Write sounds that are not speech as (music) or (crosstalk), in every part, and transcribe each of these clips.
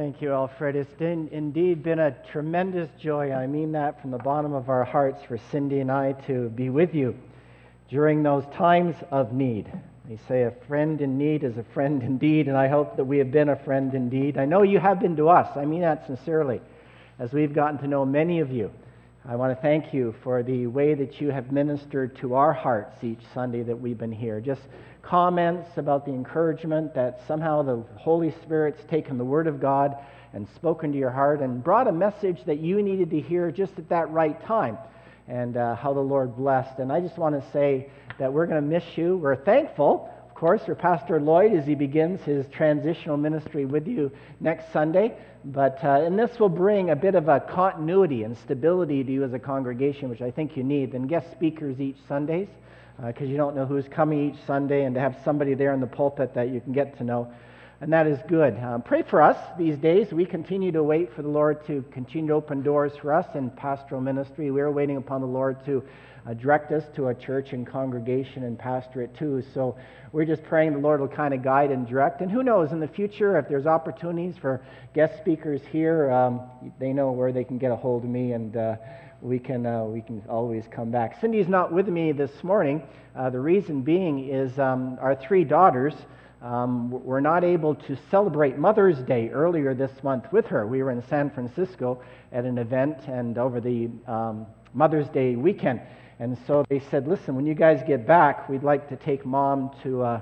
Thank you, Alfred. It's been, indeed been a tremendous joy. I mean that from the bottom of our hearts for Cindy and I to be with you during those times of need. They say a friend in need is a friend indeed, and I hope that we have been a friend indeed. I know you have been to us. I mean that sincerely. As we've gotten to know many of you, I want to thank you for the way that you have ministered to our hearts each Sunday that we've been here. Just comments about the encouragement that somehow the Holy Spirit's taken the Word of God and spoken to your heart and brought a message that you needed to hear just at that right time, and uh, how the Lord blessed. And I just want to say that we're going to miss you. We're thankful, of course, for Pastor Lloyd as he begins his transitional ministry with you next Sunday. But uh, and this will bring a bit of a continuity and stability to you as a congregation, which I think you need. And guest speakers each Sundays because uh, you don't know who's coming each Sunday, and to have somebody there in the pulpit that you can get to know. And that is good. Um, pray for us these days. We continue to wait for the Lord to continue to open doors for us in pastoral ministry. We are waiting upon the Lord to uh, direct us to a church and congregation and pastorate too. So we're just praying the Lord will kind of guide and direct. And who knows, in the future, if there's opportunities for guest speakers here, um, they know where they can get a hold of me and. Uh, we can, uh, we can always come back. Cindy's not with me this morning. Uh, the reason being is um, our three daughters um, were not able to celebrate Mother's Day earlier this month with her. We were in San Francisco at an event and over the um, Mother's Day weekend. And so they said, listen, when you guys get back, we'd like to take mom to. Uh,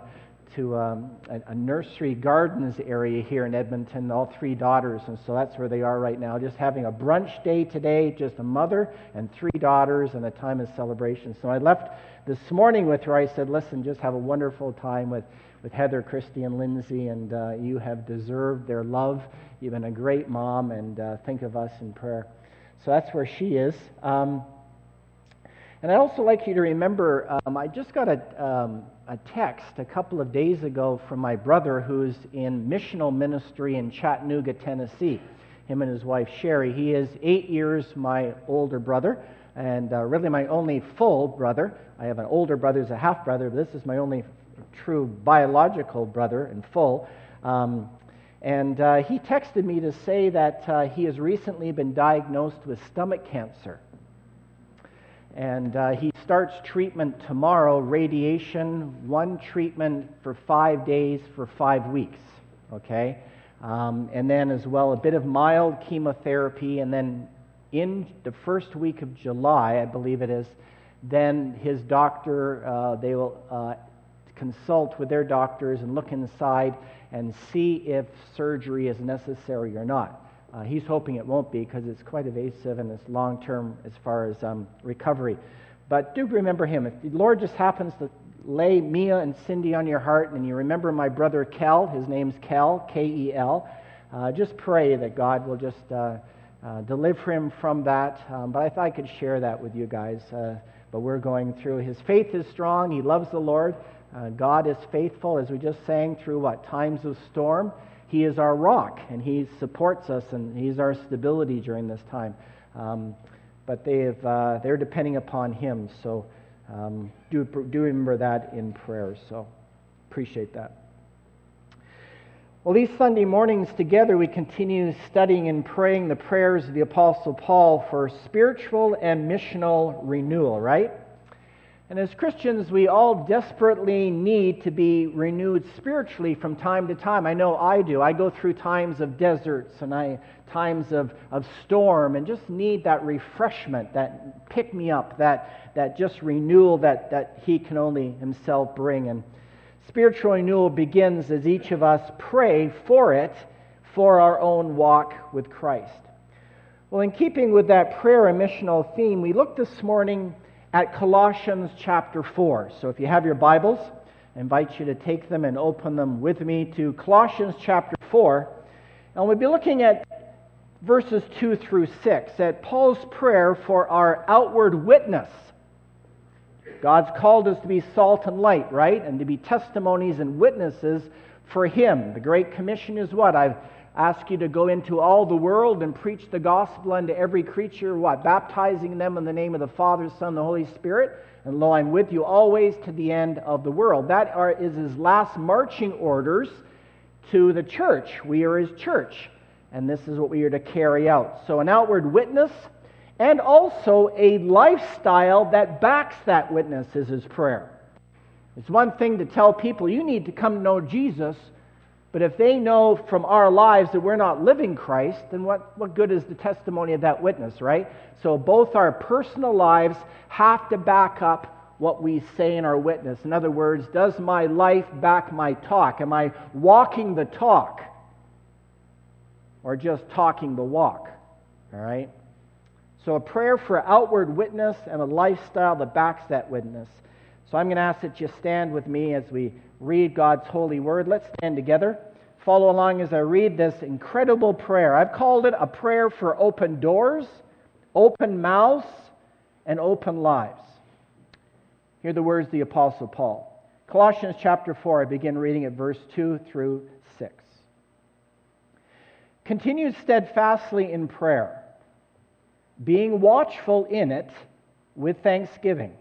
to um, a, a, nursery gardens area here in Edmonton, all three daughters, and so that's where they are right now. Just having a brunch day today, just a mother and three daughters, and a time of celebration. So I left this morning with her. I said, listen, just have a wonderful time with, with Heather, Christy, and Lindsay, and uh, you have deserved their love. You've been a great mom, and uh, think of us in prayer. So that's where she is. Um, and I'd also like you to remember, um, I just got a, um, a text a couple of days ago from my brother who's in missional ministry in Chattanooga, Tennessee. Him and his wife Sherry. He is eight years my older brother, and uh, really my only full brother. I have an older brother who's a half brother, but this is my only true biological brother and full. Um, and uh, he texted me to say that uh, he has recently been diagnosed with stomach cancer. And uh, he starts treatment tomorrow, radiation, one treatment for five days for five weeks. Okay? Um, and then, as well, a bit of mild chemotherapy. And then, in the first week of July, I believe it is, then his doctor, uh, they will uh, consult with their doctors and look inside and see if surgery is necessary or not. Uh, he's hoping it won't be because it's quite evasive and it's long term as far as um, recovery. But do remember him. If the Lord just happens to lay Mia and Cindy on your heart and you remember my brother Kel, his name's Kel, K E L, uh, just pray that God will just uh, uh, deliver him from that. Um, but I thought I could share that with you guys. Uh, but we're going through. His faith is strong, he loves the Lord. Uh, God is faithful, as we just sang through what? Times of storm. He is our rock, and He supports us, and He's our stability during this time. Um, but they have, uh, they're depending upon Him, so um, do, do remember that in prayer. So appreciate that. Well, these Sunday mornings together, we continue studying and praying the prayers of the Apostle Paul for spiritual and missional renewal, right? And as Christians, we all desperately need to be renewed spiritually from time to time. I know I do. I go through times of deserts and I, times of, of storm and just need that refreshment, that pick me up, that, that just renewal that, that He can only Himself bring. And spiritual renewal begins as each of us pray for it for our own walk with Christ. Well, in keeping with that prayer and missional theme, we look this morning at Colossians chapter 4. So if you have your Bibles, I invite you to take them and open them with me to Colossians chapter 4. And we'll be looking at verses 2 through 6 at Paul's prayer for our outward witness. God's called us to be salt and light, right? And to be testimonies and witnesses for Him. The Great Commission is what? I've ask you to go into all the world and preach the gospel unto every creature, what? Baptizing them in the name of the Father, Son, the Holy Spirit. And lo, I'm with you always to the end of the world. That are, is his last marching orders to the church. We are his church. and this is what we are to carry out. So, an outward witness and also a lifestyle that backs that witness is his prayer. It's one thing to tell people you need to come to know Jesus, but if they know from our lives that we're not living Christ, then what, what good is the testimony of that witness, right? So both our personal lives have to back up what we say in our witness. In other words, does my life back my talk? Am I walking the talk? Or just talking the walk? All right? So, a prayer for outward witness and a lifestyle that backs that witness. So, I'm going to ask that you stand with me as we read God's holy word. Let's stand together. Follow along as I read this incredible prayer. I've called it a prayer for open doors, open mouths, and open lives. Hear the words of the Apostle Paul. Colossians chapter 4, I begin reading at verse 2 through 6. Continue steadfastly in prayer being watchful in it with thanksgiving.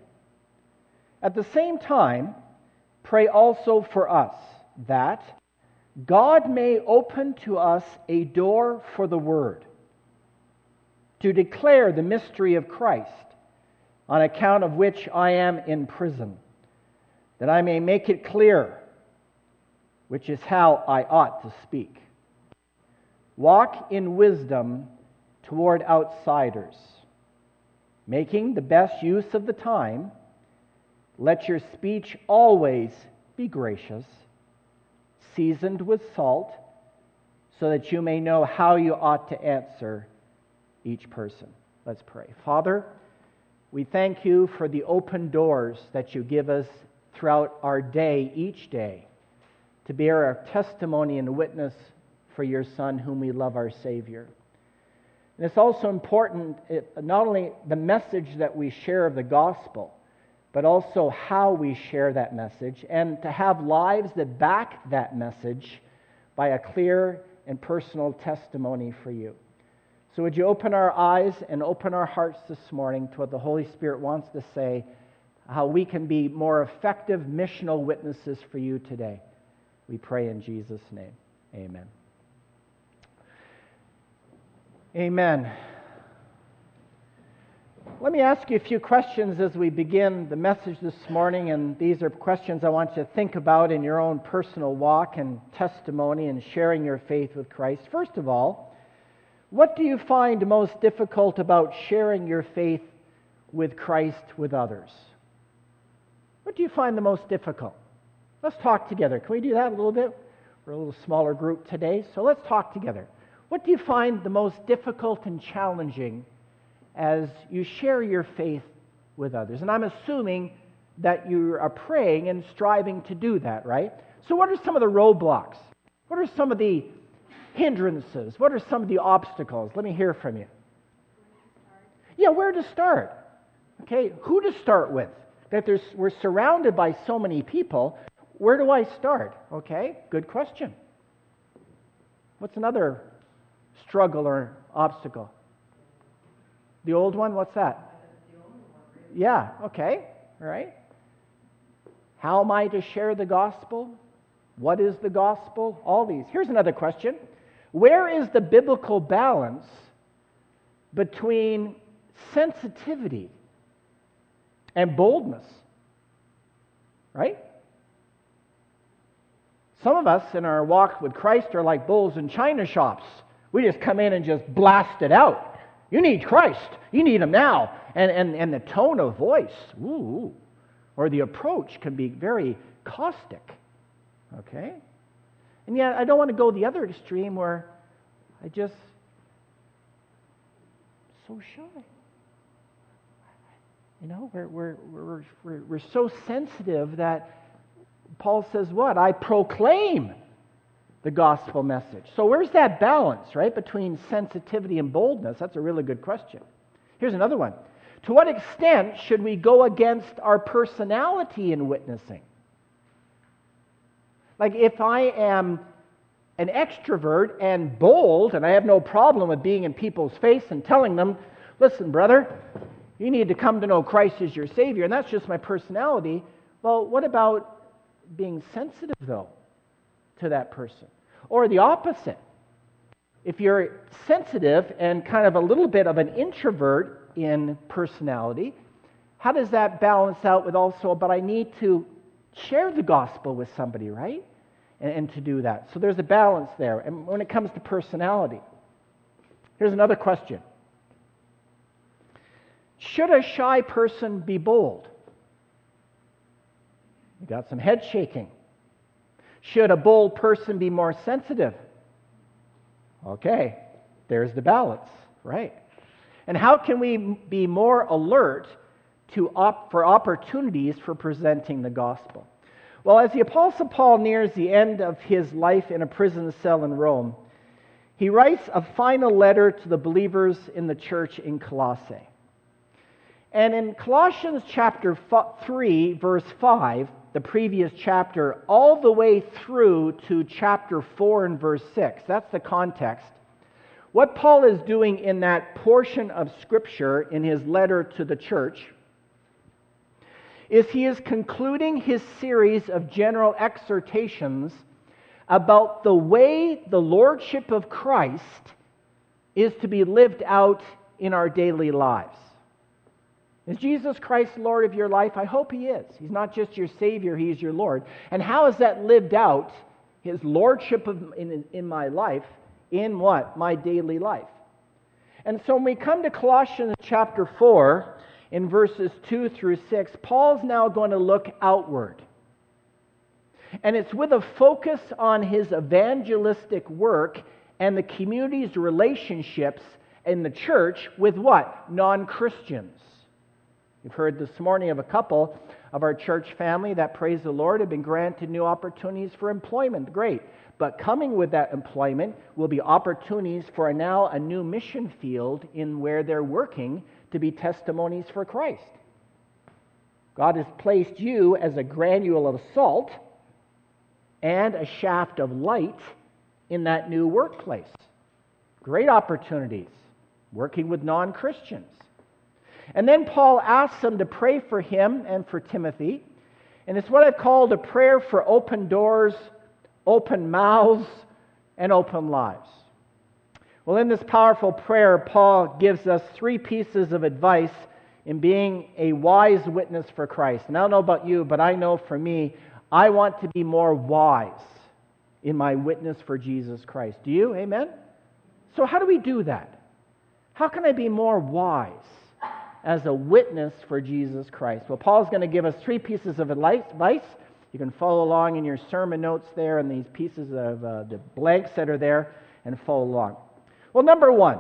At the same time, pray also for us that God may open to us a door for the word to declare the mystery of Christ, on account of which I am in prison, that I may make it clear, which is how I ought to speak. Walk in wisdom toward outsiders. Making the best use of the time, let your speech always be gracious, seasoned with salt, so that you may know how you ought to answer each person. Let's pray. Father, we thank you for the open doors that you give us throughout our day, each day, to bear our testimony and witness for your Son, whom we love, our Savior. And it's also important, not only the message that we share of the gospel, but also how we share that message, and to have lives that back that message by a clear and personal testimony for you. So, would you open our eyes and open our hearts this morning to what the Holy Spirit wants to say, how we can be more effective missional witnesses for you today? We pray in Jesus' name. Amen. Amen. Let me ask you a few questions as we begin the message this morning, and these are questions I want you to think about in your own personal walk and testimony and sharing your faith with Christ. First of all, what do you find most difficult about sharing your faith with Christ with others? What do you find the most difficult? Let's talk together. Can we do that a little bit? We're a little smaller group today, so let's talk together. What do you find the most difficult and challenging as you share your faith with others? And I'm assuming that you are praying and striving to do that, right? So, what are some of the roadblocks? What are some of the hindrances? What are some of the obstacles? Let me hear from you. Yeah, where to start? Okay, who to start with? That there's, we're surrounded by so many people. Where do I start? Okay, good question. What's another struggle or obstacle? The old one, what's that? Yeah, okay, all right. How am I to share the gospel? What is the gospel? All these. Here's another question Where is the biblical balance between sensitivity and boldness? Right? Some of us in our walk with Christ are like bulls in china shops. We just come in and just blast it out. You need Christ. You need Him now. And, and, and the tone of voice, ooh, or the approach can be very caustic. Okay? And yet, I don't want to go the other extreme where I just so shy. You know, we're, we're, we're, we're, we're so sensitive that Paul says, What? I proclaim the gospel message. So, where's that balance, right, between sensitivity and boldness? That's a really good question. Here's another one To what extent should we go against our personality in witnessing? Like, if I am an extrovert and bold, and I have no problem with being in people's face and telling them, listen, brother, you need to come to know Christ as your Savior, and that's just my personality. Well, what about being sensitive, though, to that person? Or the opposite. if you're sensitive and kind of a little bit of an introvert in personality, how does that balance out with also, but I need to share the gospel with somebody, right? And, and, to do that. So there's a balance there. And when it comes to personality, here's another question Should a shy person be bold? You got some head shaking. Should a bold person be more sensitive? Okay, there's the balance, right? And how can we be more alert to op- for opportunities for presenting the gospel? Well, as the Apostle Paul nears the end of his life in a prison cell in Rome, he writes a final letter to the believers in the church in Colossae. And in Colossians chapter 3, verse 5, the previous chapter all the way through to chapter 4 and verse 6. That's the context. What Paul is doing in that portion of Scripture in his letter to the church is he is concluding his series of general exhortations about the way the lordship of Christ is to be lived out in our daily lives. Is Jesus Christ Lord of your life? I hope He is. He's not just your Savior, He is your Lord. And how is that lived out, His Lordship of, in, in my life, in what? My daily life. And so when we come to Colossians chapter 4, in verses 2 through 6, Paul's now going to look outward. And it's with a focus on his evangelistic work and the community's relationships in the church with what? Non Christians. You've heard this morning of a couple of our church family that, praise the Lord, have been granted new opportunities for employment. Great. But coming with that employment will be opportunities for now a new mission field in where they're working to be testimonies for Christ. God has placed you as a granule of salt and a shaft of light in that new workplace. Great opportunities working with non Christians. And then Paul asks them to pray for him and for Timothy. And it's what I've called a prayer for open doors, open mouths, and open lives. Well, in this powerful prayer, Paul gives us three pieces of advice in being a wise witness for Christ. And I don't know about you, but I know for me, I want to be more wise in my witness for Jesus Christ. Do you? Amen? So, how do we do that? How can I be more wise? As a witness for Jesus Christ. Well, Paul's going to give us three pieces of advice. You can follow along in your sermon notes there and these pieces of uh, the blanks that are there and follow along. Well, number one,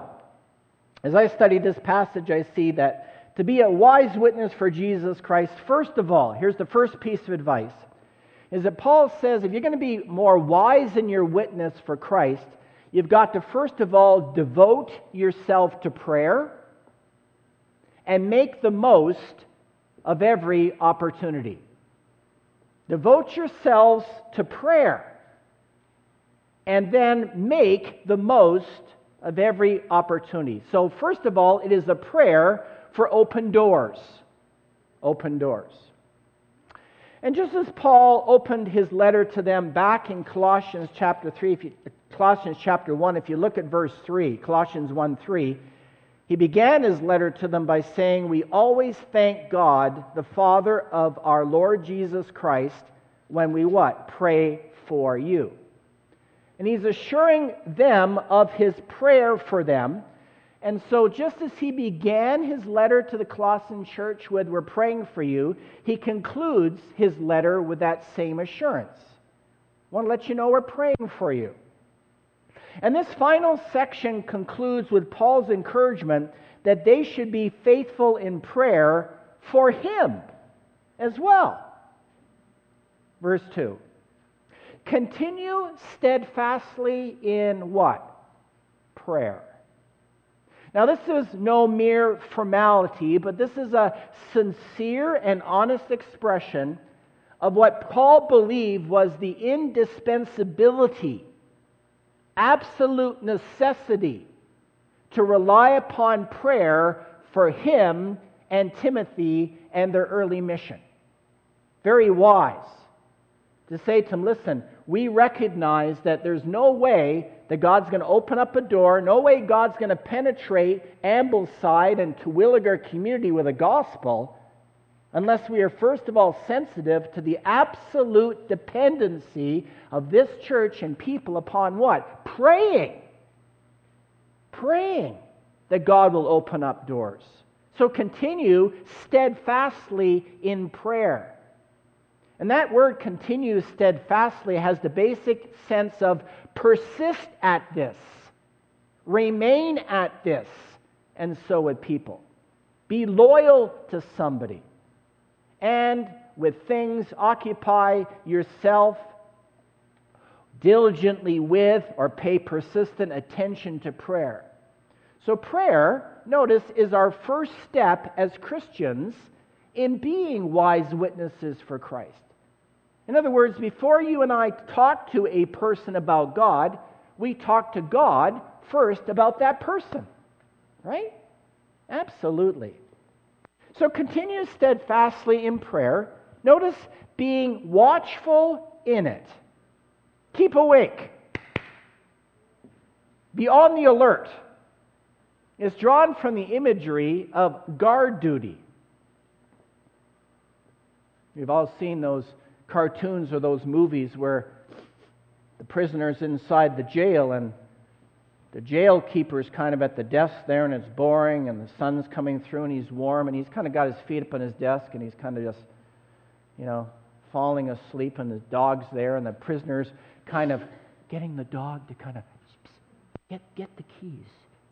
as I study this passage, I see that to be a wise witness for Jesus Christ, first of all, here's the first piece of advice, is that Paul says if you're going to be more wise in your witness for Christ, you've got to first of all devote yourself to prayer and make the most of every opportunity. Devote yourselves to prayer and then make the most of every opportunity. So, first of all, it is a prayer for open doors. Open doors. And just as Paul opened his letter to them back in Colossians chapter 3, you, Colossians chapter 1, if you look at verse 3, Colossians 1 3, he began his letter to them by saying, We always thank God, the Father of our Lord Jesus Christ, when we what? Pray for you. And he's assuring them of his prayer for them. And so, just as he began his letter to the Colossian church with, We're praying for you, he concludes his letter with that same assurance. I want to let you know we're praying for you. And this final section concludes with Paul's encouragement that they should be faithful in prayer for him as well. Verse 2. Continue steadfastly in what? Prayer. Now, this is no mere formality, but this is a sincere and honest expression of what Paul believed was the indispensability absolute necessity to rely upon prayer for him and Timothy and their early mission. Very wise. to say to him, listen, we recognize that there's no way that God's going to open up a door, no way God's going to penetrate Ambleside and Terwillegar community with a gospel unless we are first of all sensitive to the absolute dependency of this church and people upon what? Praying. Praying that God will open up doors. So continue steadfastly in prayer. And that word continue steadfastly has the basic sense of persist at this, remain at this, and so with people. Be loyal to somebody. And with things, occupy yourself diligently with or pay persistent attention to prayer. So, prayer, notice, is our first step as Christians in being wise witnesses for Christ. In other words, before you and I talk to a person about God, we talk to God first about that person. Right? Absolutely. So continue steadfastly in prayer. Notice being watchful in it. Keep awake. Be on the alert. It's drawn from the imagery of guard duty. We've all seen those cartoons or those movies where the prisoner's inside the jail and the jail keeper is kind of at the desk there and it's boring and the sun's coming through and he's warm and he's kind of got his feet up on his desk and he's kind of just, you know, falling asleep and the dog's there and the prisoner's kind of getting the dog to kind of get, get the keys,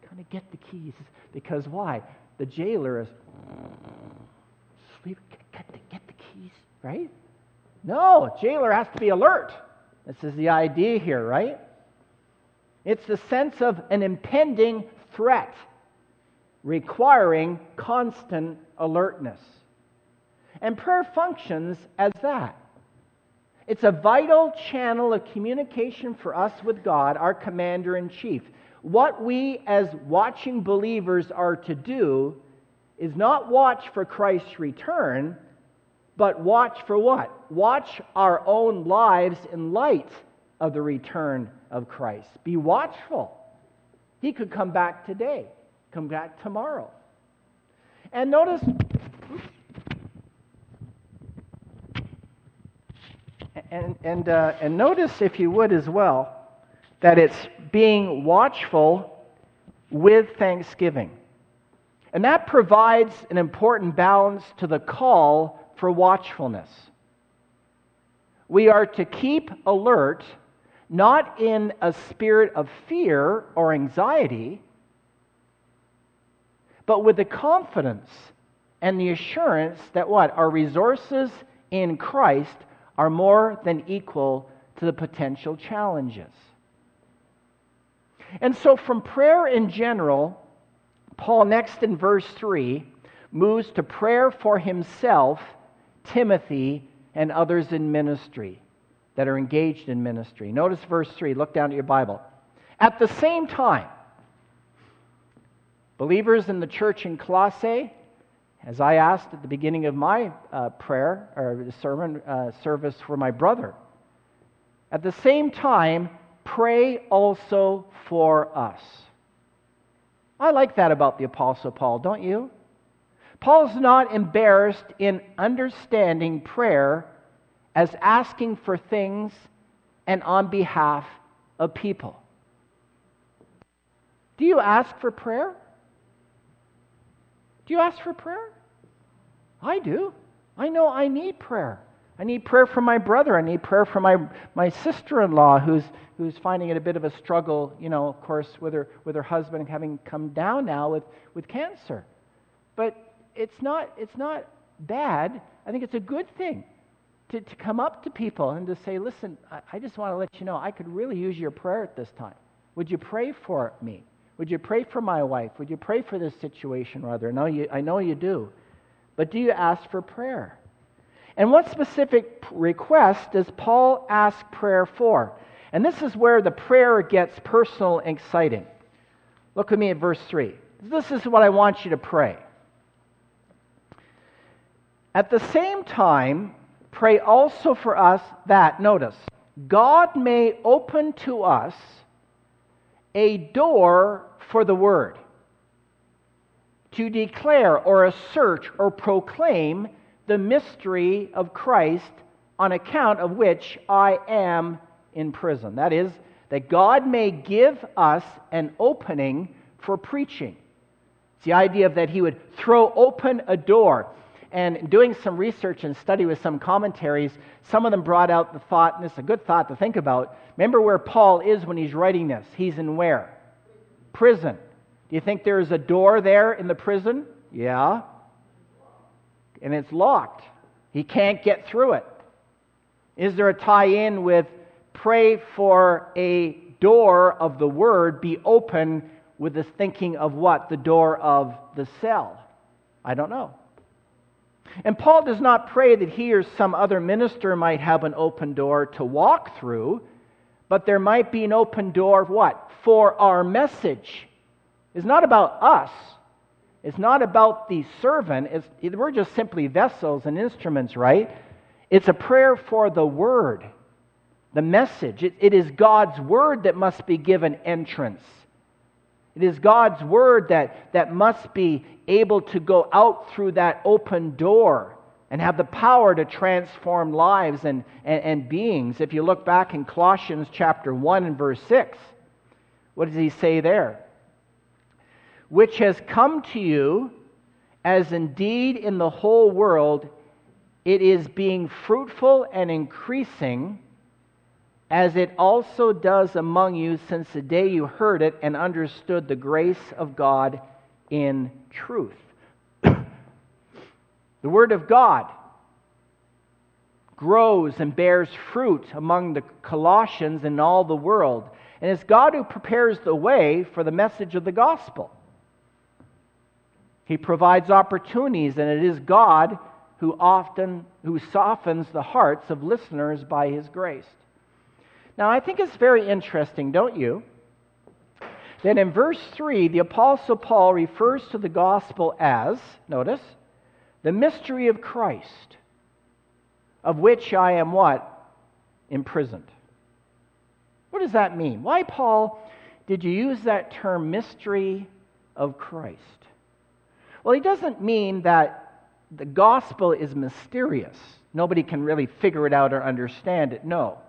kind of get the keys. Because why? The jailer is sleep, get the, get the keys, right? No, jailer has to be alert. This is the idea here, right? It's the sense of an impending threat requiring constant alertness. And prayer functions as that. It's a vital channel of communication for us with God, our commander in chief. What we as watching believers are to do is not watch for Christ's return, but watch for what? Watch our own lives in light of the return of Christ. Be watchful. He could come back today, come back tomorrow. And notice, and, and, uh, and notice, if you would as well, that it's being watchful with thanksgiving. And that provides an important balance to the call for watchfulness. We are to keep alert, not in a spirit of fear or anxiety, but with the confidence and the assurance that what? Our resources in Christ are more than equal to the potential challenges. And so, from prayer in general, Paul, next in verse 3, moves to prayer for himself Timothy, and others in ministry that are engaged in ministry. Notice verse 3. Look down at your Bible. At the same time, believers in the church in Colossae, as I asked at the beginning of my uh, prayer or the sermon uh, service for my brother, at the same time, pray also for us. I like that about the Apostle Paul, don't you? Paul's not embarrassed in understanding prayer as asking for things and on behalf of people. Do you ask for prayer? Do you ask for prayer? I do. I know I need prayer. I need prayer for my brother. I need prayer for my, my sister in law who's, who's finding it a bit of a struggle, you know, of course, with her, with her husband having come down now with, with cancer. But it's not, it's not bad. I think it's a good thing to, to come up to people and to say, listen, I, I just want to let you know I could really use your prayer at this time. Would you pray for me? Would you pray for my wife? Would you pray for this situation, rather? No, you, I know you do. But do you ask for prayer? And what specific request does Paul ask prayer for? And this is where the prayer gets personal and exciting. Look with me at verse 3. This is what I want you to pray. At the same time, pray also for us that, notice, God may open to us a door for the word to declare or assert or proclaim the mystery of Christ on account of which I am in prison. That is, that God may give us an opening for preaching. It's the idea of that He would throw open a door. And doing some research and study with some commentaries, some of them brought out the thought, and it's a good thought to think about. Remember where Paul is when he's writing this? He's in where? Prison. Do you think there is a door there in the prison? Yeah. And it's locked. He can't get through it. Is there a tie in with pray for a door of the word be open with the thinking of what? The door of the cell? I don't know. And Paul does not pray that he or some other minister might have an open door to walk through, but there might be an open door, of what? For our message. It's not about us. It's not about the servant. It's, we're just simply vessels and instruments, right? It's a prayer for the word, the message. It, it is God's word that must be given entrance. It is God's word that, that must be able to go out through that open door and have the power to transform lives and, and, and, beings. If you look back in Colossians chapter 1 and verse 6, what does he say there? Which has come to you as indeed in the whole world it is being fruitful and increasing as it also does among you since the day you heard it and understood the grace of God in truth. (coughs) the Word of God grows and bears fruit among the Colossians and all the world. And it's God who prepares the way for the message of the gospel. He provides opportunities, and it is God who often who softens the hearts of listeners by his grace. Now, I think it's very interesting, don't you? That in verse 3, the Apostle Paul refers to the gospel as, notice, the mystery of Christ, of which I am what? Imprisoned. What does that mean? Why, Paul, did you use that term mystery of Christ? Well, he doesn't mean that the gospel is mysterious. Nobody can really figure it out or understand it. No.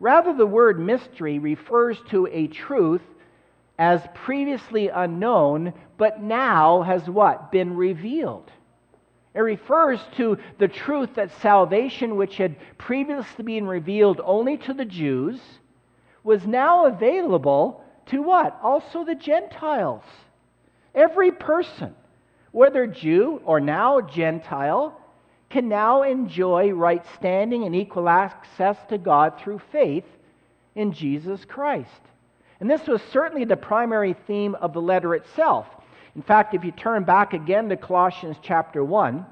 Rather, the word mystery refers to a truth as previously unknown, but now has what? Been revealed. It refers to the truth that salvation, which had previously been revealed only to the Jews, was now available to what? Also the Gentiles. Every person, whether Jew or now Gentile, can now enjoy right standing and equal access to God through faith in Jesus Christ. And this was certainly the primary theme of the letter itself. In fact, if you turn back again to Colossians chapter 1,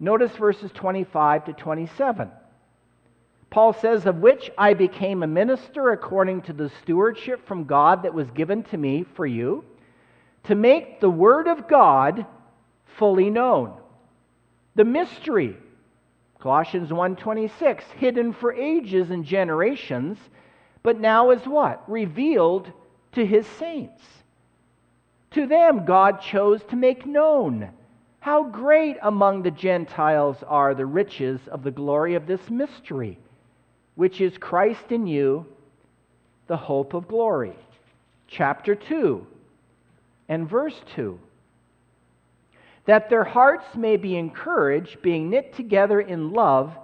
notice verses 25 to 27. Paul says, Of which I became a minister according to the stewardship from God that was given to me for you, to make the word of God fully known the mystery. Colossians 1:26 hidden for ages and generations but now is what? Revealed to his saints. To them God chose to make known how great among the Gentiles are the riches of the glory of this mystery which is Christ in you the hope of glory. Chapter 2 and verse 2 that their hearts may be encouraged, being knit together in love.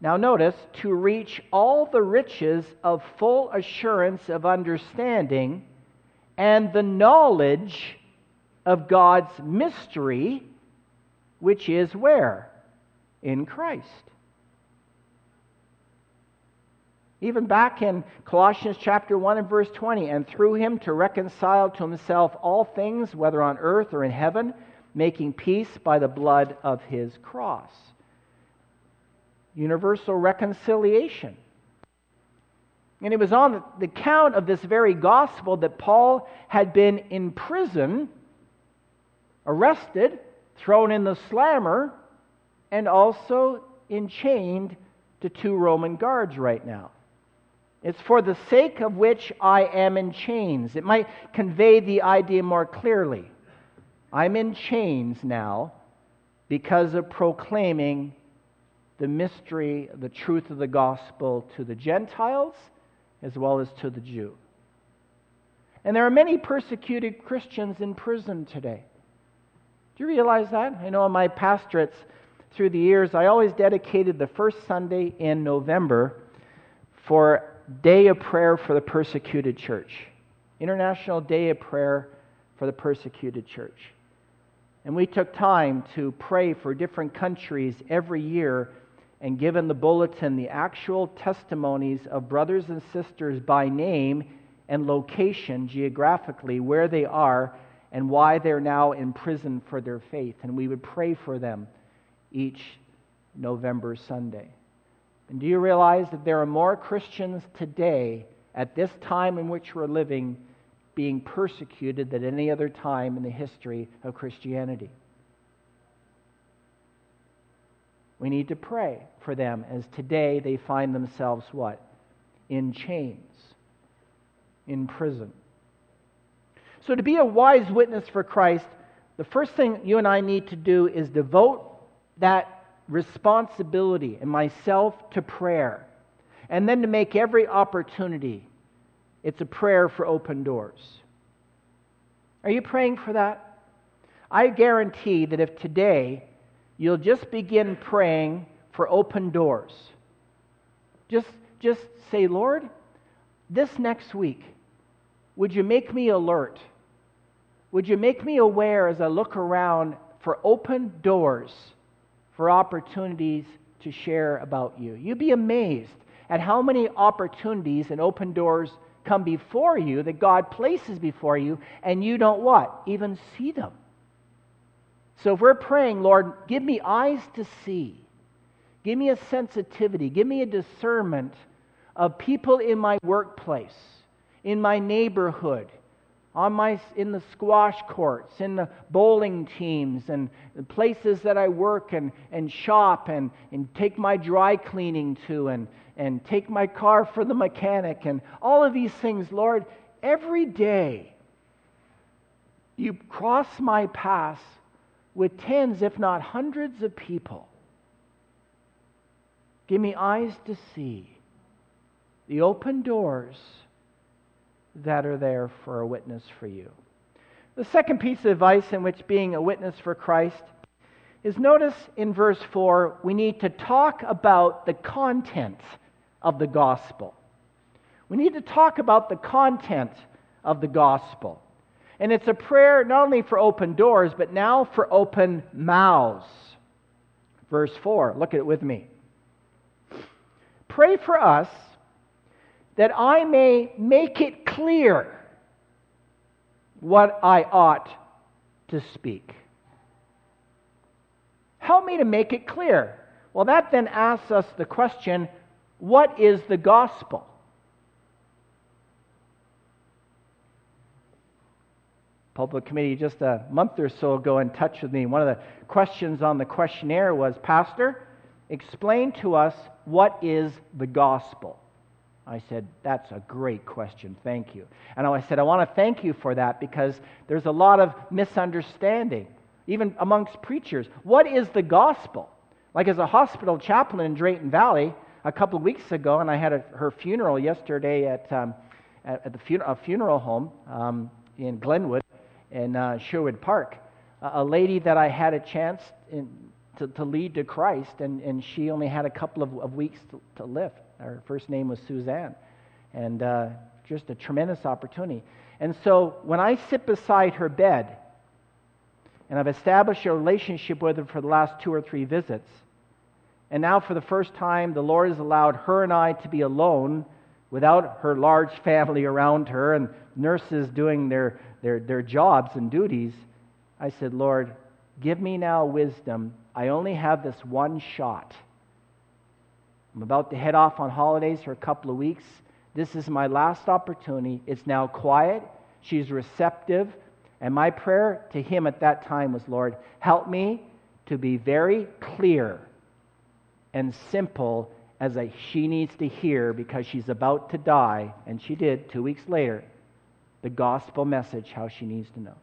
Now, notice, to reach all the riches of full assurance of understanding and the knowledge of God's mystery, which is where? In Christ. Even back in Colossians chapter 1 and verse 20, and through him to reconcile to himself all things, whether on earth or in heaven making peace by the blood of his cross. Universal reconciliation. And it was on the count of this very gospel that Paul had been in prison, arrested, thrown in the slammer, and also enchained to two Roman guards right now. It's for the sake of which I am in chains. It might convey the idea more clearly. I'm in chains now because of proclaiming the mystery, the truth of the gospel to the Gentiles as well as to the Jew. And there are many persecuted Christians in prison today. Do you realize that? I know in my pastorates through the years, I always dedicated the first Sunday in November for Day of Prayer for the Persecuted Church. International Day of Prayer for the Persecuted Church. And we took time to pray for different countries every year and given the bulletin the actual testimonies of brothers and sisters by name and location geographically, where they are and why they're now in prison for their faith. And we would pray for them each November Sunday. And do you realize that there are more Christians today, at this time in which we're living, being persecuted than any other time in the history of Christianity? We need to pray for them as today they find themselves what? In chains, in prison. So, to be a wise witness for Christ, the first thing you and I need to do is devote that responsibility and myself to prayer, and then to make every opportunity. It's a prayer for open doors. Are you praying for that? I guarantee that if today you'll just begin praying for open doors, just, just say, Lord, this next week, would you make me alert? Would you make me aware as I look around for open doors for opportunities to share about you? You'd be amazed at how many opportunities and open doors come before you that God places before you, and you don't what? Even see them. So if we're praying, Lord, give me eyes to see, give me a sensitivity, give me a discernment of people in my workplace, in my neighborhood, on my, in the squash courts, in the bowling teams, and the places that I work and, and shop and, and take my dry cleaning to and, and take my car for the mechanic and all of these things, Lord, every day you cross my path with tens, if not hundreds, of people. Give me eyes to see the open doors that are there for a witness for you. The second piece of advice in which being a witness for Christ is notice in verse 4, we need to talk about the content of the gospel. We need to talk about the content of the gospel. And it's a prayer not only for open doors, but now for open mouths. Verse 4, look at it with me. Pray for us that I may make it clear what I ought to speak. Help me to make it clear. Well, that then asks us the question what is the gospel? Pulpit committee just a month or so ago in touch with me. One of the questions on the questionnaire was Pastor, explain to us what is the gospel. I said, That's a great question. Thank you. And I said, I want to thank you for that because there's a lot of misunderstanding, even amongst preachers. What is the gospel? Like, as a hospital chaplain in Drayton Valley a couple of weeks ago, and I had a, her funeral yesterday at, um, at, at, the a funeral home um, in Glenwood in uh, Sherwood Park. a lady that I had a chance in, to, to, lead to Christ, and, and she only had a couple of, of weeks to, to live. Her first name was Suzanne. And uh, just a tremendous opportunity. And so when I sit beside her bed, and I've established a relationship with her for the last two or three visits, and now for the first time, the Lord has allowed her and I to be alone without her large family around her and nurses doing their, their, their jobs and duties. I said, Lord, give me now wisdom. I only have this one shot. I'm about to head off on holidays for a couple of weeks. This is my last opportunity. It's now quiet. She's receptive. And my prayer to him at that time was, Lord, help me to be very clear and simple as a, she needs to hear because she's about to die, and she did two weeks later, the gospel message, how she needs to know.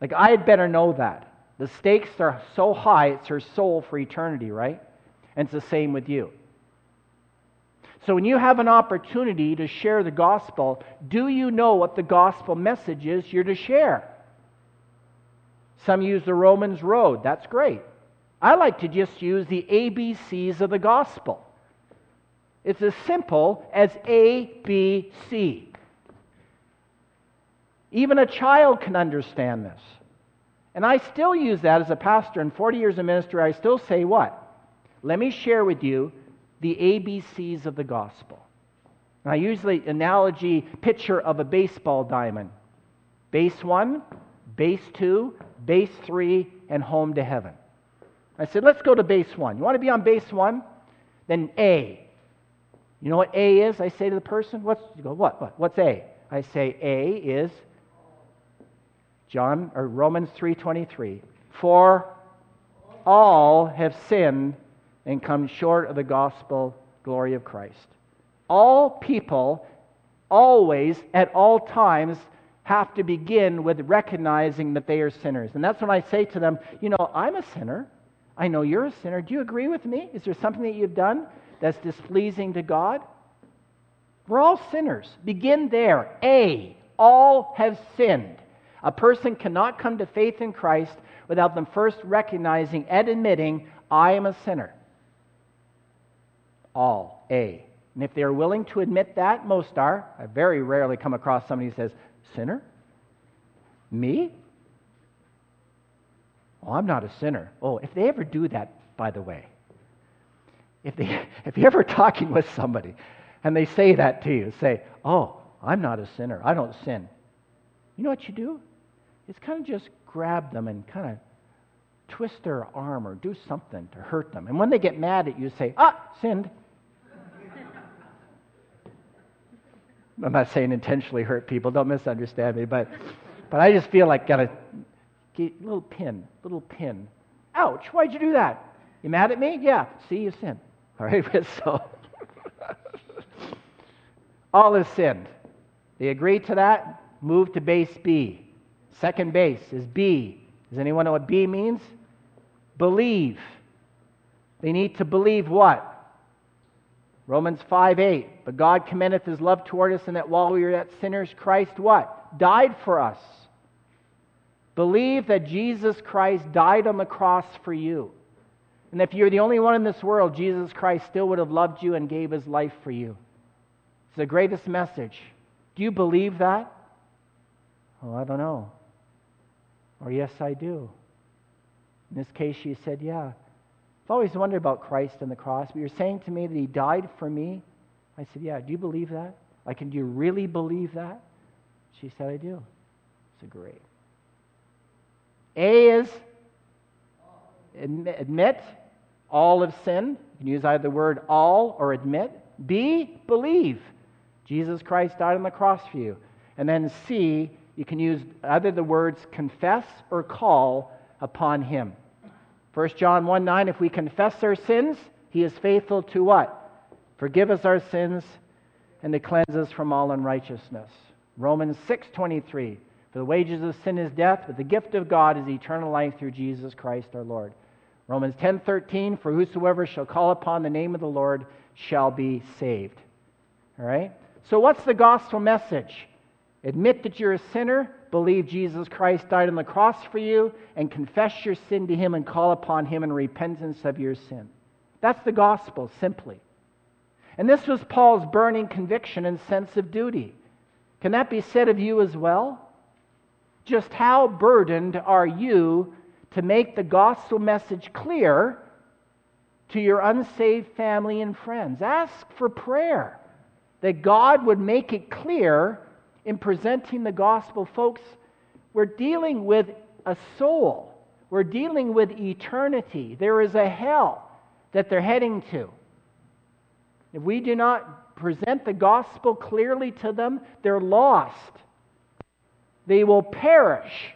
Like, I had better know that. The stakes are so high, it's her soul for eternity, right? And it's the same with you. So, when you have an opportunity to share the gospel, do you know what the gospel message is you're to share? Some use the Romans road. That's great. I like to just use the ABCs of the gospel. It's as simple as A, B, C. Even a child can understand this. And I still use that as a pastor. In 40 years of ministry, I still say what? Let me share with you the ABCs of the gospel. And I use the analogy picture of a baseball diamond base one, base two, base three, and home to heaven. I said, let's go to base one. You want to be on base one? Then A. You know what A is? I say to the person, what's, you go, what, what, what's A? I say A is John or Romans 3:23. For all have sinned and come short of the gospel glory of Christ. All people always at all times have to begin with recognizing that they are sinners. And that's when I say to them, you know, I'm a sinner. I know you're a sinner. Do you agree with me? Is there something that you've done that's displeasing to God? We're all sinners. Begin there. A, all have sinned. A person cannot come to faith in Christ without them first recognizing and admitting, I am a sinner. All, A. And if they are willing to admit that, most are. I very rarely come across somebody who says, Sinner? Me? Oh, I'm not a sinner. Oh, if they ever do that, by the way, if, they, (laughs) if you're ever talking with somebody and they say that to you, say, Oh, I'm not a sinner. I don't sin. You know what you do? It's kind of just grab them and kind of twist their arm or do something to hurt them. And when they get mad at you, say, Ah, sinned. I'm not saying intentionally hurt people, don't misunderstand me, but, but I just feel like got a little pin, little pin. Ouch, why'd you do that? You mad at me? Yeah, see, you sinned. (laughs) All right, (laughs) so all is sinned. They agree to that, move to base B. Second base is B. Does anyone know what B means? Believe. They need to believe what? Romans 5 8. But God commendeth his love toward us, and that while we were yet sinners, Christ what? Died for us. Believe that Jesus Christ died on the cross for you. And if you're the only one in this world, Jesus Christ still would have loved you and gave his life for you. It's the greatest message. Do you believe that? Oh, I don't know. Or, yes, I do. In this case, she said, Yeah. I've always wondered about Christ and the cross, but you're saying to me that he died for me? I said, Yeah. Do you believe that? Like, do you really believe that? She said, I do. It's a great. A is admit all of sin. You can use either the word all or admit. B, believe. Jesus Christ died on the cross for you. And then C, you can use either the words confess or call upon him. 1 John 1 9, if we confess our sins, he is faithful to what? Forgive us our sins and to cleanse us from all unrighteousness. Romans 6 23, for the wages of sin is death, but the gift of God is eternal life through Jesus Christ our Lord. Romans 10:13 for whosoever shall call upon the name of the Lord shall be saved. All right? So, what's the gospel message? Admit that you're a sinner, believe Jesus Christ died on the cross for you, and confess your sin to Him and call upon Him in repentance of your sin. That's the gospel, simply. And this was Paul's burning conviction and sense of duty. Can that be said of you as well? Just how burdened are you to make the gospel message clear to your unsaved family and friends? Ask for prayer that God would make it clear in presenting the gospel, folks, we're dealing with a soul. We're dealing with eternity. There is a hell that they're heading to. If we do not present the gospel clearly to them, they're lost. They will perish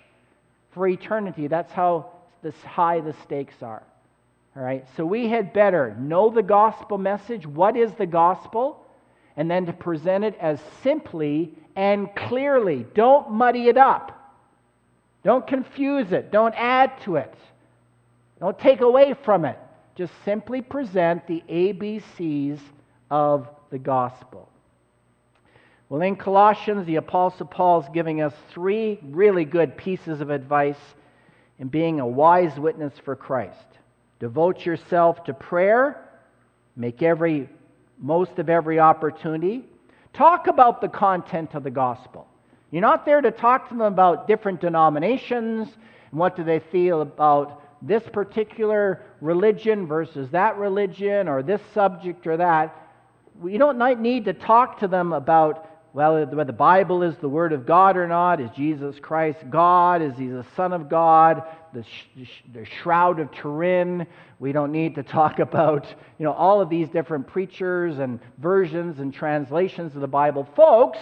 for eternity. That's how this high the stakes are. All right, so we had better know the gospel message. What is the gospel? And then to present it as simply and clearly. Don't muddy it up. Don't confuse it. Don't add to it. Don't take away from it. Just simply present the ABCs of the gospel. Well, in Colossians, the Apostle Paul is giving us three really good pieces of advice in being a wise witness for Christ. Devote yourself to prayer, make every most of every opportunity. Talk about the content of the gospel. You're not there to talk to them about different denominations and what do they feel about this particular religion versus that religion or this subject or that. We don't need to talk to them about well, whether the Bible is the Word of God or not. Is Jesus Christ God? Is He the Son of God? The, sh- the Shroud of Turin. We don't need to talk (laughs) about you know all of these different preachers and versions and translations of the Bible, folks.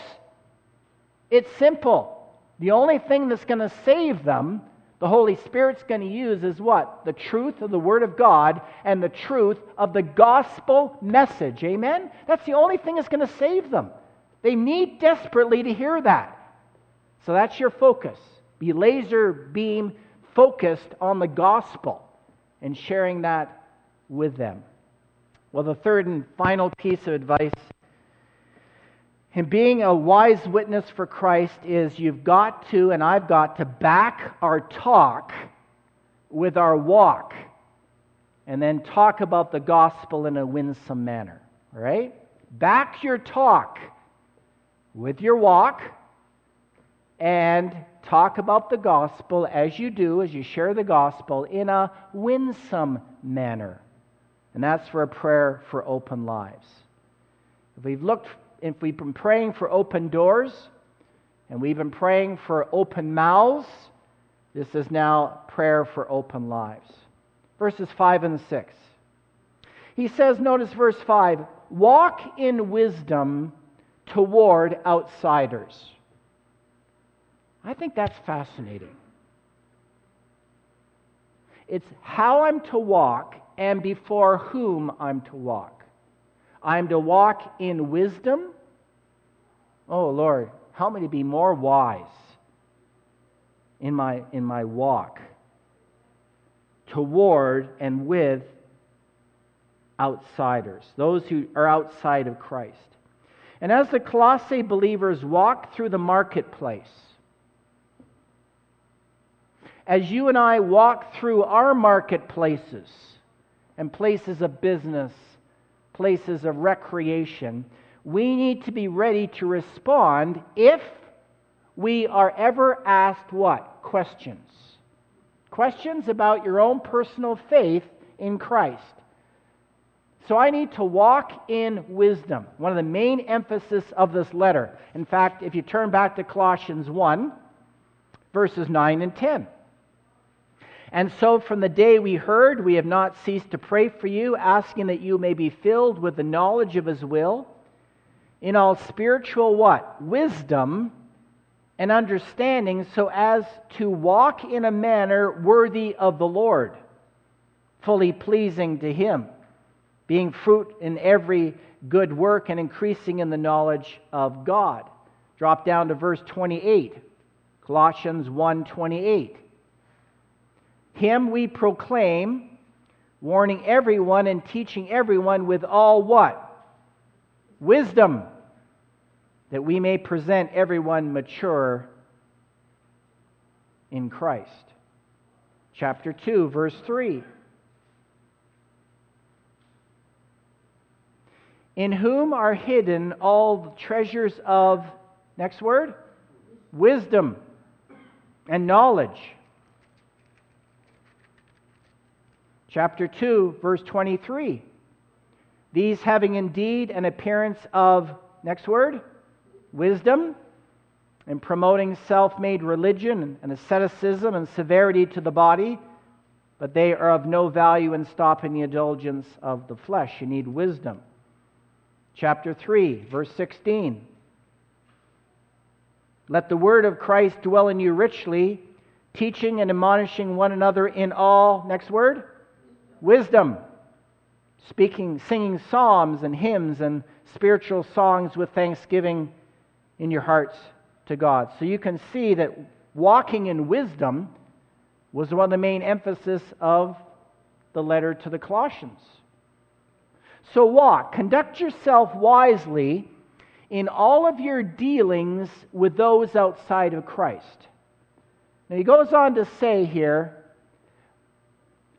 It's simple. The only thing that's going to save them the Holy Spirit's going to use is what? The truth of the Word of God and the truth of the gospel message. Amen? That's the only thing that's going to save them. They need desperately to hear that. So that's your focus. Be laser beam focused on the gospel and sharing that with them. Well, the third and final piece of advice and being a wise witness for Christ is you've got to, and I've got to, back our talk with our walk and then talk about the gospel in a winsome manner. right? Back your talk with your walk and talk about the gospel as you do, as you share the gospel, in a winsome manner. And that's for a prayer for open lives. If we've looked if we've been praying for open doors and we've been praying for open mouths, this is now prayer for open lives. Verses 5 and 6. He says, notice verse 5 walk in wisdom toward outsiders. I think that's fascinating. It's how I'm to walk and before whom I'm to walk. I'm to walk in wisdom. Oh, Lord, help me to be more wise in my, in my walk toward and with outsiders, those who are outside of Christ. And as the Colossae believers walk through the marketplace, as you and I walk through our marketplaces and places of business places of recreation, we need to be ready to respond if we are ever asked what? Questions. Questions about your own personal faith in Christ. So I need to walk in wisdom. One of the main emphasis of this letter. In fact, if you turn back to Colossians 1, verses 9 and 10. And so from the day we heard, we have not ceased to pray for you, asking that you may be filled with the knowledge of his will, in all spiritual what? Wisdom and understanding, so as to walk in a manner worthy of the Lord, fully pleasing to him, being fruit in every good work and increasing in the knowledge of God. Drop down to verse 28. Colossians 1:28. Him we proclaim, warning everyone and teaching everyone with all what? Wisdom, that we may present everyone mature in Christ. Chapter 2, verse 3. In whom are hidden all the treasures of, next word, wisdom and knowledge. chapter 2, verse 23. These having indeed an appearance of, next word, wisdom, and promoting self made religion and asceticism and severity to the body, but they are of no value in stopping the indulgence of the flesh. You need wisdom. Chapter 3, verse 16. Let the word of Christ dwell in you richly, teaching and admonishing one another in all, next word, wisdom, speaking, singing psalms and hymns and spiritual songs with thanksgiving in your hearts to God. So you can see that walking in wisdom was one of the main emphasis of the letter to the Colossians. So walk, conduct yourself wisely in all of your dealings with those outside of Christ. Now he goes on to say here,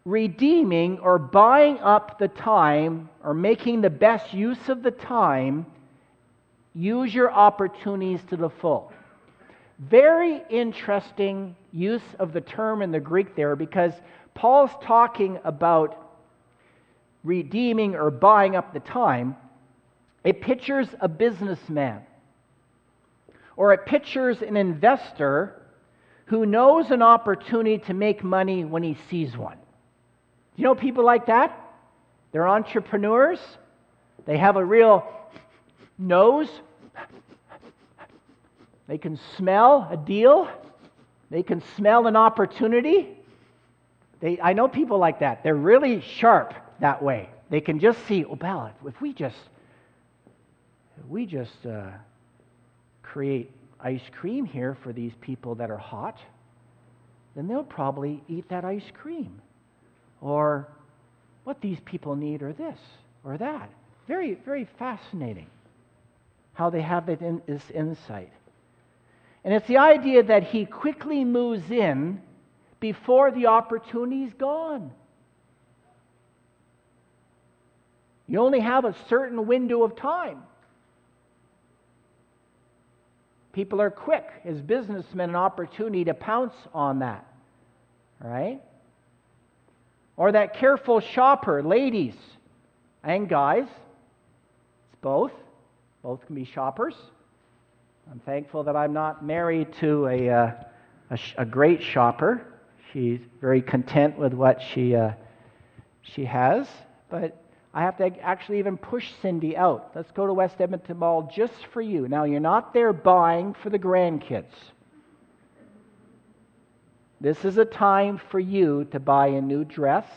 redeeming or buying up the time or making the best use of the time, use your opportunities to the full. Very interesting use of the term in the Greek there because Paul's talking about redeeming or buying up the time. It pictures a businessman or it pictures an investor who knows an opportunity to make money when he sees one. You know people like that? They're entrepreneurs. They have a real nose they can smell a deal. They can smell an opportunity. They, I know people like that. They're really sharp that way. They can just see, oh, Bella, if we just, if we just uh, create ice cream here for these people that are hot, then they'll probably eat that ice cream. Or what these people need or this or that. Very, very fascinating how they have this insight. And it's the idea that he quickly moves in before the opportunity's gone. You only have a certain window of time. People are quick as businessmen an opportunity to pounce on that. Right? Or that careful shopper, ladies and guys. It's both. Both can be shoppers. I'm thankful that I'm not married to a, uh, a, a, great shopper. She's very content with what she, uh, she has. But I have to actually even push Cindy out. Let's go to West Edmonton Mall just for you. Now, you're not there buying for the grandkids. This is a time for you to buy a new dress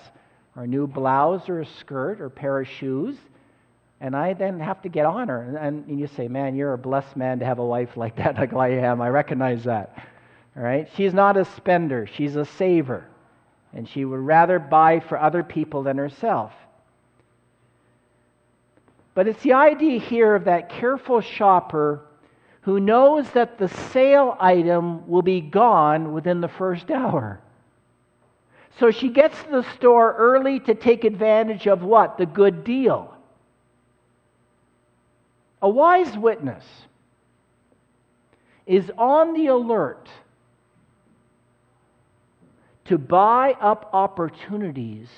or a new blouse or a skirt or pair of shoes and I then have to get on her. And, and you say, man, you're a blessed man to have a wife like that, like I am. I recognize that. All right? She's not a spender, she's a saver. And she would rather buy for other people than herself. But it's the idea here of that careful shopper who knows that the sale item will be gone within the first hour. So she gets to the store early to take advantage of what? The good deal. A wise witness is on the alert to buy up opportunities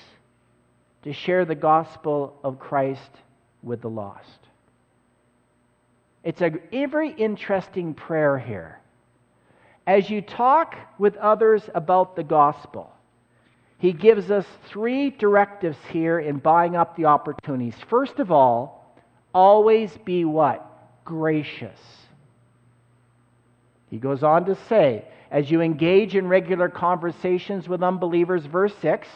to share the gospel of Christ with the lost. It's a very interesting prayer here. As you talk with others about the gospel, he gives us three directives here in buying up the opportunities. First of all, always be what? Gracious. He goes on to say, as you engage in regular conversations with unbelievers, verse 6,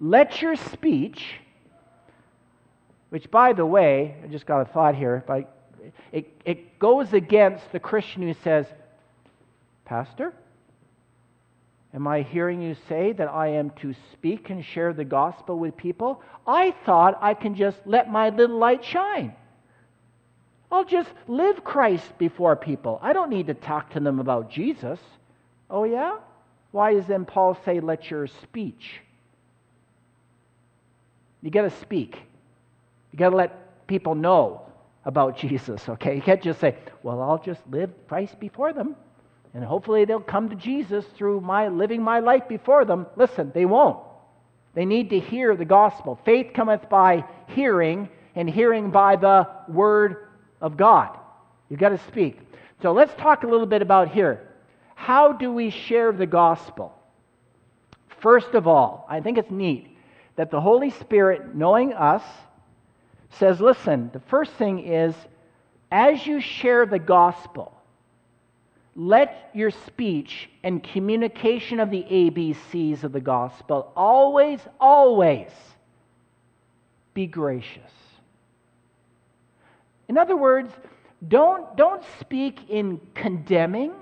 let your speech, which by the way, I just got a thought here, but it, it goes against the Christian who says, Pastor, Am I hearing you say that I am to speak and share the gospel with people? I thought I can just let my little light shine. I'll just live Christ before people. I don't need to talk to them about Jesus. Oh, yeah? Why does then Paul say, let your speech? You got to speak. You got to let people know about (laughs) Jesus, okay? You can't just say, well, I'll just live Christ before them, and hopefully they'll come to Jesus through my living my life before them. Listen, they won't. They need to hear the gospel. Faith cometh by hearing, and hearing by the word of God. You've got to speak. So let's talk a little bit about here. How do we share the gospel? First of all, I think it's neat that the Holy Spirit, knowing us, says, listen, the first thing is as you share the gospel, let your speech and communication of the ABCs of the gospel always, always be gracious. In other words, don't, don't speak in condemning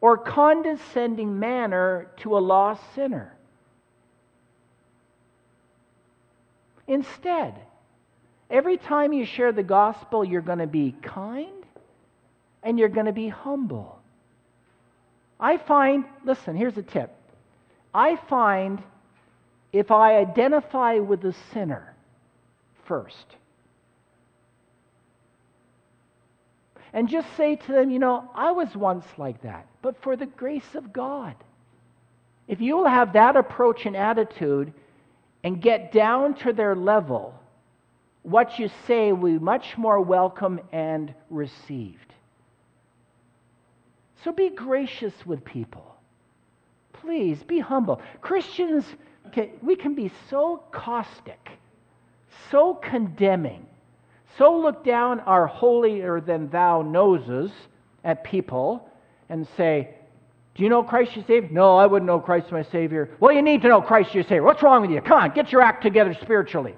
or condescending manner to a lost sinner. Instead, every time you share the gospel, you're going to be kind and you're going to be humble. I find, listen, here's a tip. I find if I identify with the sinner first, and just say to them, you know, I was once like that, but for the grace of God. If you will have that approach and attitude and get down to their level, what you say will be much more welcome and received. So be gracious with people. Please be humble. Christians, we can be so caustic, so condemning, so look down our holier than thou noses at people and say, Do you know Christ your Savior? No, I wouldn't know Christ my Savior. Well, you need to know Christ your Savior. What's wrong with you? Come on, get your act together spiritually.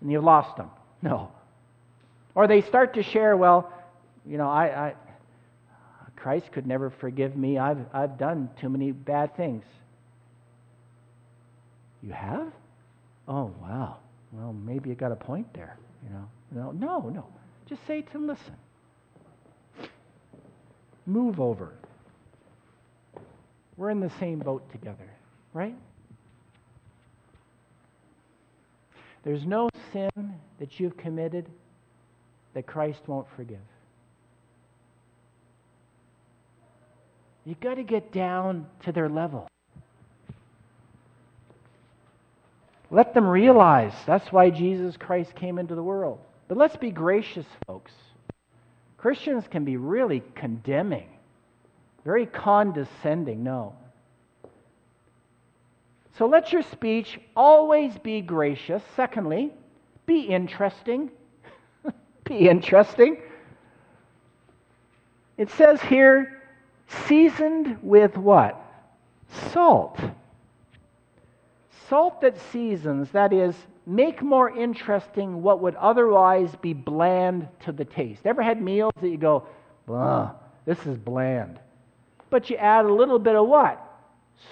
And you've lost them. No. Or they start to share, well, you know, I, I Christ could never forgive me. I've, I've done too many bad things. You have? Oh, wow. Well, maybe you got a point there, you know. No, no, no. Just say to listen. Move over. We're in the same boat together, right? There's no sin that you've committed that Christ won't forgive. You've got to get down to their level. Let them realize that's why Jesus Christ came into the world. But let's be gracious, folks. Christians can be really condemning, very condescending. No. So let your speech always be gracious. Secondly, be interesting. (laughs) be interesting. It says here, seasoned with what? Salt. Salt that seasons, that is, make more interesting what would otherwise be bland to the taste. Ever had meals that you go, this is bland? But you add a little bit of what?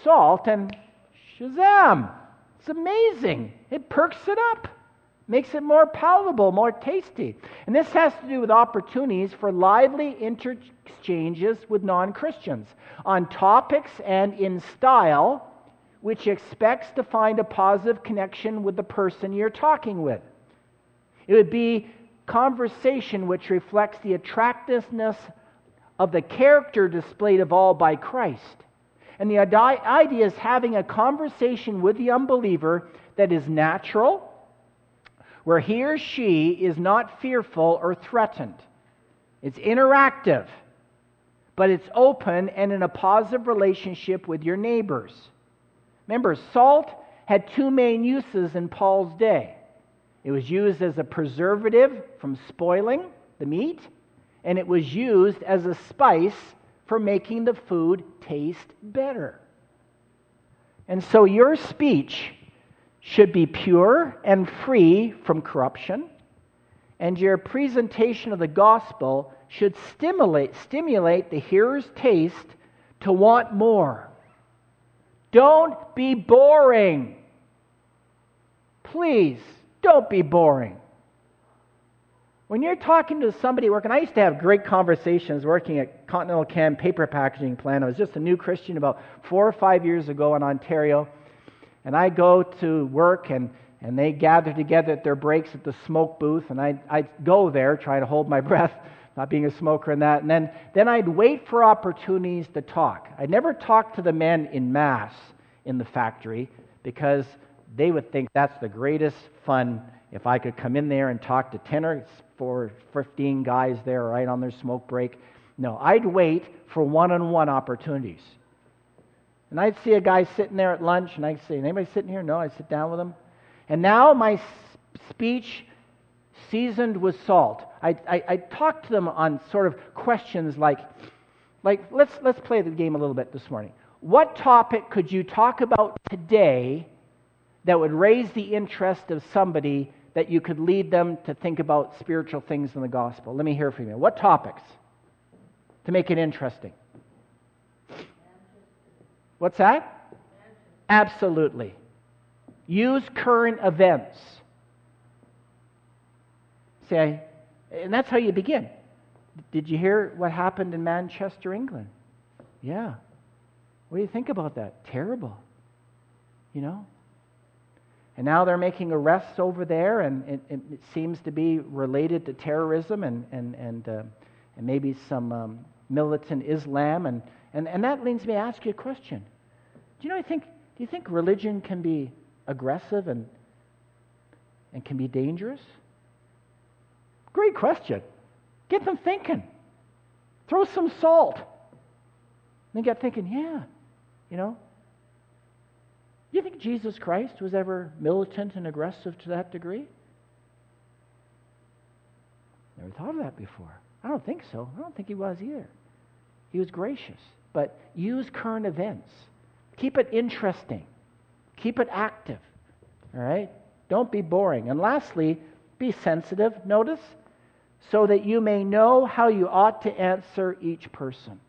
Salt, and shazam! It's amazing. It perks it up, makes it more palatable, more tasty. And this has to do with opportunities for lively interchanges with non Christians on topics and in style which expects to find a positive connection with the person you're talking with. It would be conversation which reflects the attractiveness of the character displayed of all by Christ. And the idea is having a conversation with the unbeliever that is natural, where he or she is not fearful or threatened. It's interactive, but it's open and in a positive relationship with your neighbors. Remember, salt had two main uses in Paul's day it was used as a preservative from spoiling the meat, and it was used as a spice for making the food taste better. And so your speech should be pure and free from corruption, and your presentation of the gospel should stimulate, stimulate the hearer's taste to want more don't be boring. Please, don't be boring. When you're talking to somebody working, I used to have great conversations working at Continental Can paper packaging plant. I was just a new Christian about four or five years ago in Ontario. And I go to work and, and they gather together at their breaks at the smoke booth. And I, I'd go there, trying to hold my (laughs) breath not being a smoker and that. And then, then I'd wait for opportunities to talk. I'd never talked to the men in mass in the factory because they would think that's the greatest fun if I could come in there and talk to 10 or 15 guys there right on their smoke break. No, I'd wait for one on one opportunities. And I'd see a guy sitting there at lunch, and I'd say, Anybody sitting here? No, I'd sit down with him. And now my speech seasoned with salt. I, I, I talk to them on sort of questions like, like let's, let's play the game a little bit this morning. What topic could you talk about today that would raise the interest of somebody that you could lead them to think about spiritual things in the gospel? Let me hear from you. What topics to make it interesting? What's that? Absolutely. Use current events. Say, and that's how you begin. Did you hear what happened in Manchester, England? Yeah. What do you think about that? Terrible. You know? And now they're making arrests over there, and it, it, seems to be related to terrorism and, and, and, uh, and maybe some um, militant Islam. And, and, and that leads me to ask you a question. Do you know, I think, do you think religion can be aggressive and, and can be dangerous? Great question. Get them thinking. Throw some salt. And They get thinking, yeah, you know. Do you think Jesus Christ was ever militant and aggressive to that degree? Never thought of that before. I don't think so. I don't think he was either. He was gracious. But use current events. Keep it interesting. Keep it active. All right? Don't be boring. And lastly, be sensitive. Notice so that you may know how you ought to answer each person.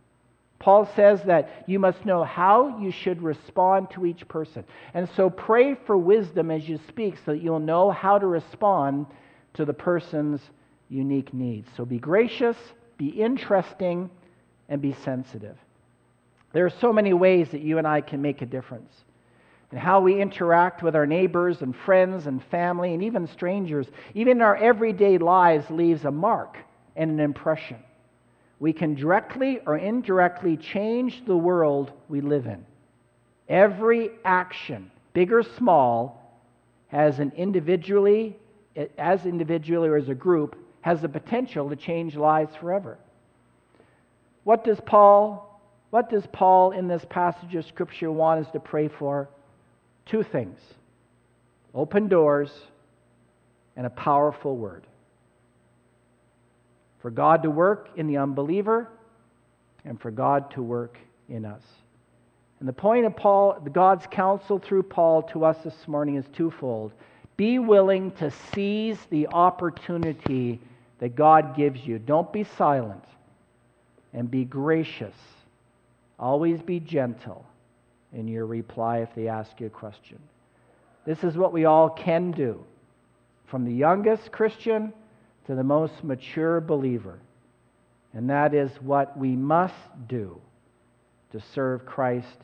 Paul says that you must know how you should respond to each person. And so pray for wisdom as you speak so that you'll know how to respond to the person's unique needs. So be gracious, be interesting, and be sensitive. There are so many ways that you and I can make a difference and how we interact with our neighbors and friends and family and even strangers, even in our everyday lives, leaves a mark and an impression. We can directly or indirectly change the world we live in. Every action, big or small, has an individually, as individually or as a group, has the potential to change lives forever. What does Paul what does Paul in this passage of Scripture want us to pray for? Two things open doors and a powerful word. For God to work in the unbeliever and for God to work in us. And the point of Paul, God's counsel through Paul to us this morning is twofold. Be willing to seize the opportunity that God gives you. Don't be silent. And be gracious. Always be gentle in your reply if they ask you a question. This is what we all can do, from the youngest Christian to the most mature believer. And that is what we must do to serve Christ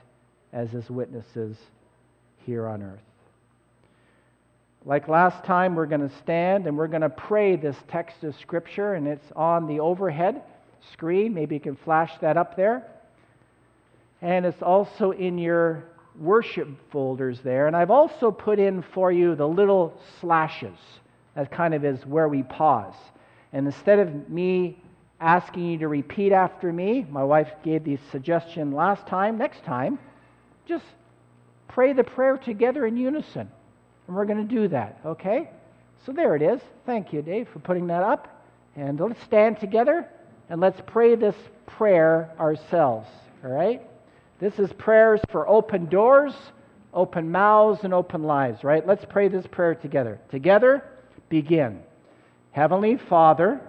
as his witnesses here on earth. Like last time, we're going to stand and we're going to pray this text of Scripture, and it's on the overhead screen. Maybe you can flash that up there. And it's also in your worship folders there. And I've also put in for you the little slashes. That kind of is where we pause. And instead of me asking you to repeat after me, my wife gave the suggestion last time, next time, just pray the prayer together in unison. And we're going to do that, okay? So there it is. Thank you, Dave, for putting that up. And let's stand together and let's pray this prayer ourselves, all right? This is prayers for open doors, open mouths, and open lives, right? Let's pray this prayer together. Together, begin. Heavenly Father,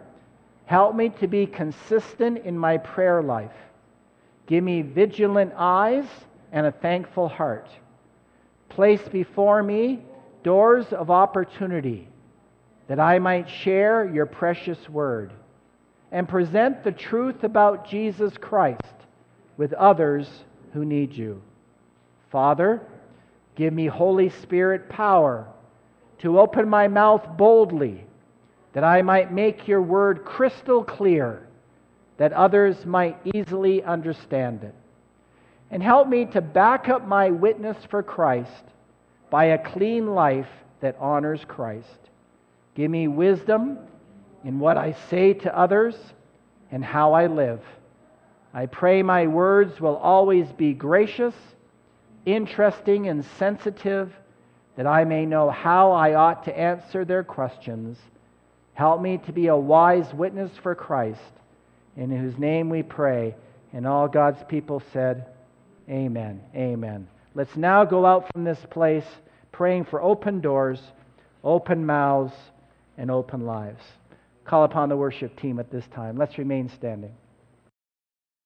help me to be consistent in my prayer life. Give me vigilant eyes and a thankful heart. Place before me doors of opportunity that I might share your precious word and present the truth about Jesus Christ with others who need you. Father, give me Holy Spirit power to open my mouth boldly, that I might make your word crystal clear, that others might easily understand it. And help me to back up my witness for Christ by a clean life that honors Christ. Give me wisdom in what I say to others and how I live. I pray my words will always be gracious, interesting, and sensitive, that I may know how I ought to answer their questions. Help me to be a wise witness for Christ, in whose name we pray. And all God's people said, Amen. Amen. Let's now go out from this place praying for open doors, open mouths, and open lives. Call upon the worship team at this time. Let's remain standing.